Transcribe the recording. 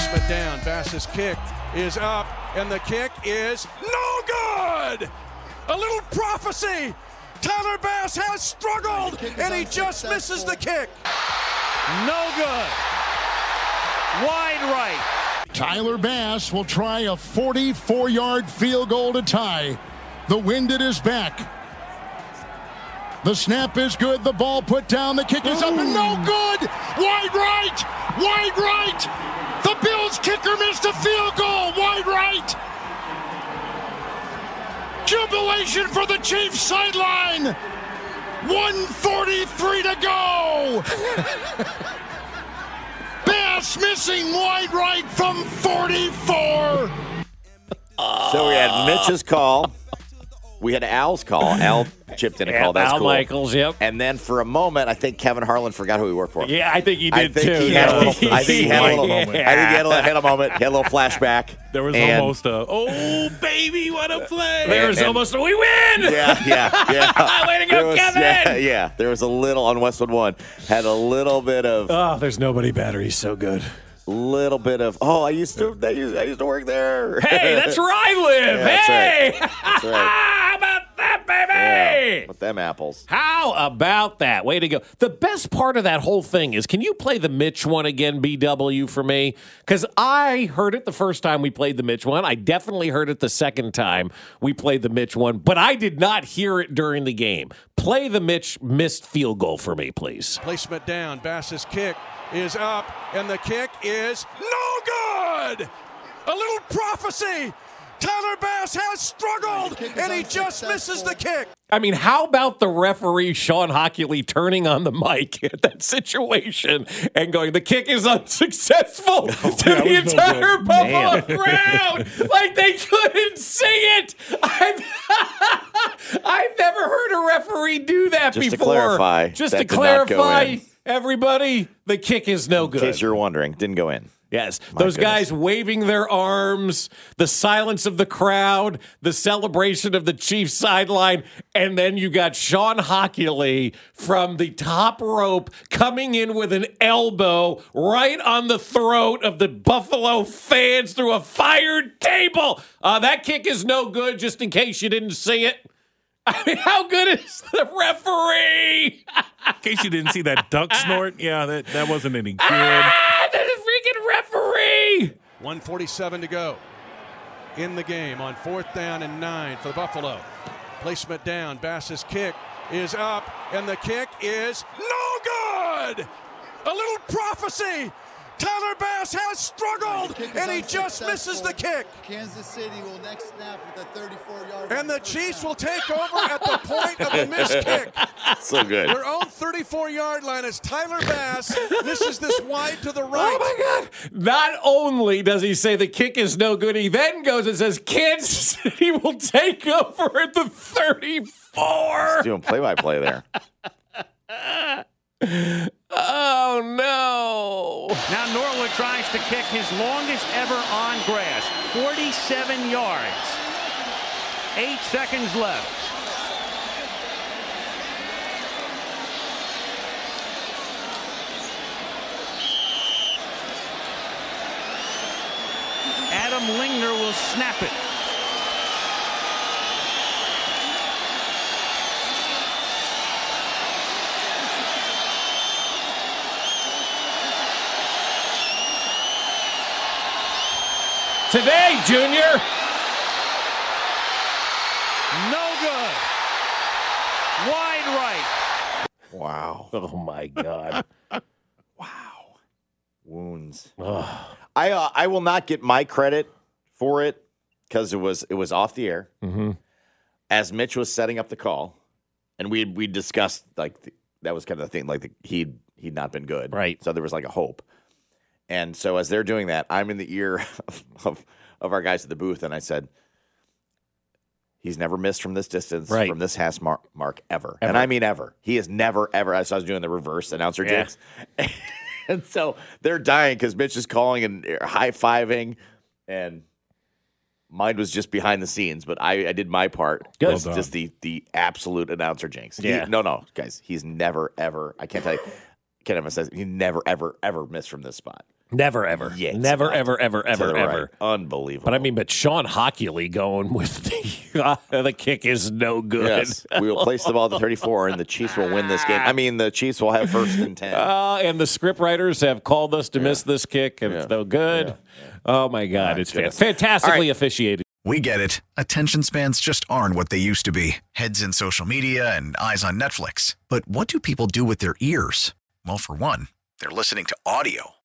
Placement down. Bass is kicked, is up, and the kick is no good. A little prophecy. Tyler Bass has struggled, and he just misses the kick. No good. Wide right. Tyler Bass will try a 44 yard field goal to tie. The wind at his back. The snap is good. The ball put down. The kick is up and no good. Wide right. Wide right. Field goal. Wide right. Jubilation for the Chiefs sideline. 143 to go. Bass missing wide right from 44. So we had Mitch's call. We had Al's call. Al chipped in a call. That's Al cool. Michaels, yep. And then for a moment, I think Kevin Harlan forgot who he worked for. Yeah, I think he I did think too. he had a little. I think he had a little. Yeah. I think he had a, little- had a moment. He had a little flashback. There was And- almost a oh baby, what a play! There was and- almost a we win. Yeah, yeah, yeah. Way to go, There was- Kevin! Yeah, yeah. There was a little on Westwood One. Had a little bit of, Oh, there's nobody better. He's so good. little bit of. Oh, I used to. I used, I used to work there. Hey, that's where I live. Yeah, that's hey, That's right. how about that, baby? Yeah, with them apples. How about that? Way to go. The best part of that whole thing is can you play the Mitch one again, BW, for me? Because I heard it the first time we played the Mitch one. I definitely heard it the second time we played the Mitch one, but I did not hear it during the game. Play the Mitch missed field goal for me, please. Placement down. Bass's kick is up, and the kick is no good. A little prophecy. Tyler Bass has struggled, and he just misses the kick. I mean, how about the referee Shawn Hochuli turning on the mic at that situation and going, "The kick is unsuccessful" oh, to the was no entire good. Buffalo crowd, like they couldn't see it. I've, I've never heard a referee do that Just to before. clarify, just that to did not go clarify, in. everybody, the kick is no good. In case you're wondering, didn't go in. Yes, My those goodness. guys waving their arms, the silence of the crowd, the celebration of the Chiefs sideline, and then you got Shawn Hochuli from the top rope coming in with an elbow right on the throat of the Buffalo fans through a fired table. Uh, that kick is no good, just in case you didn't see it. I mean, how good is the referee? In case you didn't see that duck snort, yeah, that, that wasn't any good. ah, the freaking referee! 147 to go in the game on fourth down and nine for the Buffalo. Placement down. Bass's kick is up, and the kick is no good. A little prophecy. Tyler Bass has struggled, and he just misses the kick. Kansas City will next snap with a 34-yard. And the Chiefs will take over at the point of the missed kick. So good. Their own 34-yard line as Tyler Bass misses this wide to the oh right. Oh my God. Not only does he say the kick is no good, he then goes and says Kansas City will take over at the 34. Doing play-by-play there. Oh no. Now Norwood tries to kick his longest ever on grass, 47 yards. Eight seconds left. Adam Lingner will snap it. Today, Junior. No good. Wide right. Wow. Oh my God. Wow. Wounds. Ugh. I uh, I will not get my credit for it because it was it was off the air Mhm. as Mitch was setting up the call, and we we discussed like the, that was kind of the thing like the, he'd he'd not been good. Right. So there was like a hope. And so as they're doing that, I'm in the ear of, of our guys at the booth, and I said, He's never missed from this distance, Right. from this hash mark, mark ever. Ever. And I mean ever. He has never, ever. As I was doing the reverse announcer Yeah. jinx. and so they're dying because Mitch is calling and high fiving. And mine was just behind the scenes, but I, I did my part. Good. Well just the the absolute announcer jinx. He- Yeah. no, no, guys. He's never, ever, I can't tell you, can't emphasize, he never, ever, ever missed from this spot. Never, ever. Yes. Never, ever, ever, ever, the ever. right. Unbelievable. But I mean, but Shawn Hochuli going with the the kick is no good. Yes, we will place the ball at the 34, and the Chiefs will win this game. I mean, the Chiefs will have first and 10. Uh, and the script writers have called us to miss this kick, and it's no good. Oh my God, My it's goodness. fantastically All right. officiated. We get it. Attention spans just aren't what they used to be heads in social media and eyes on Netflix. But what do people do with their ears? Well, for one, they're listening to audio.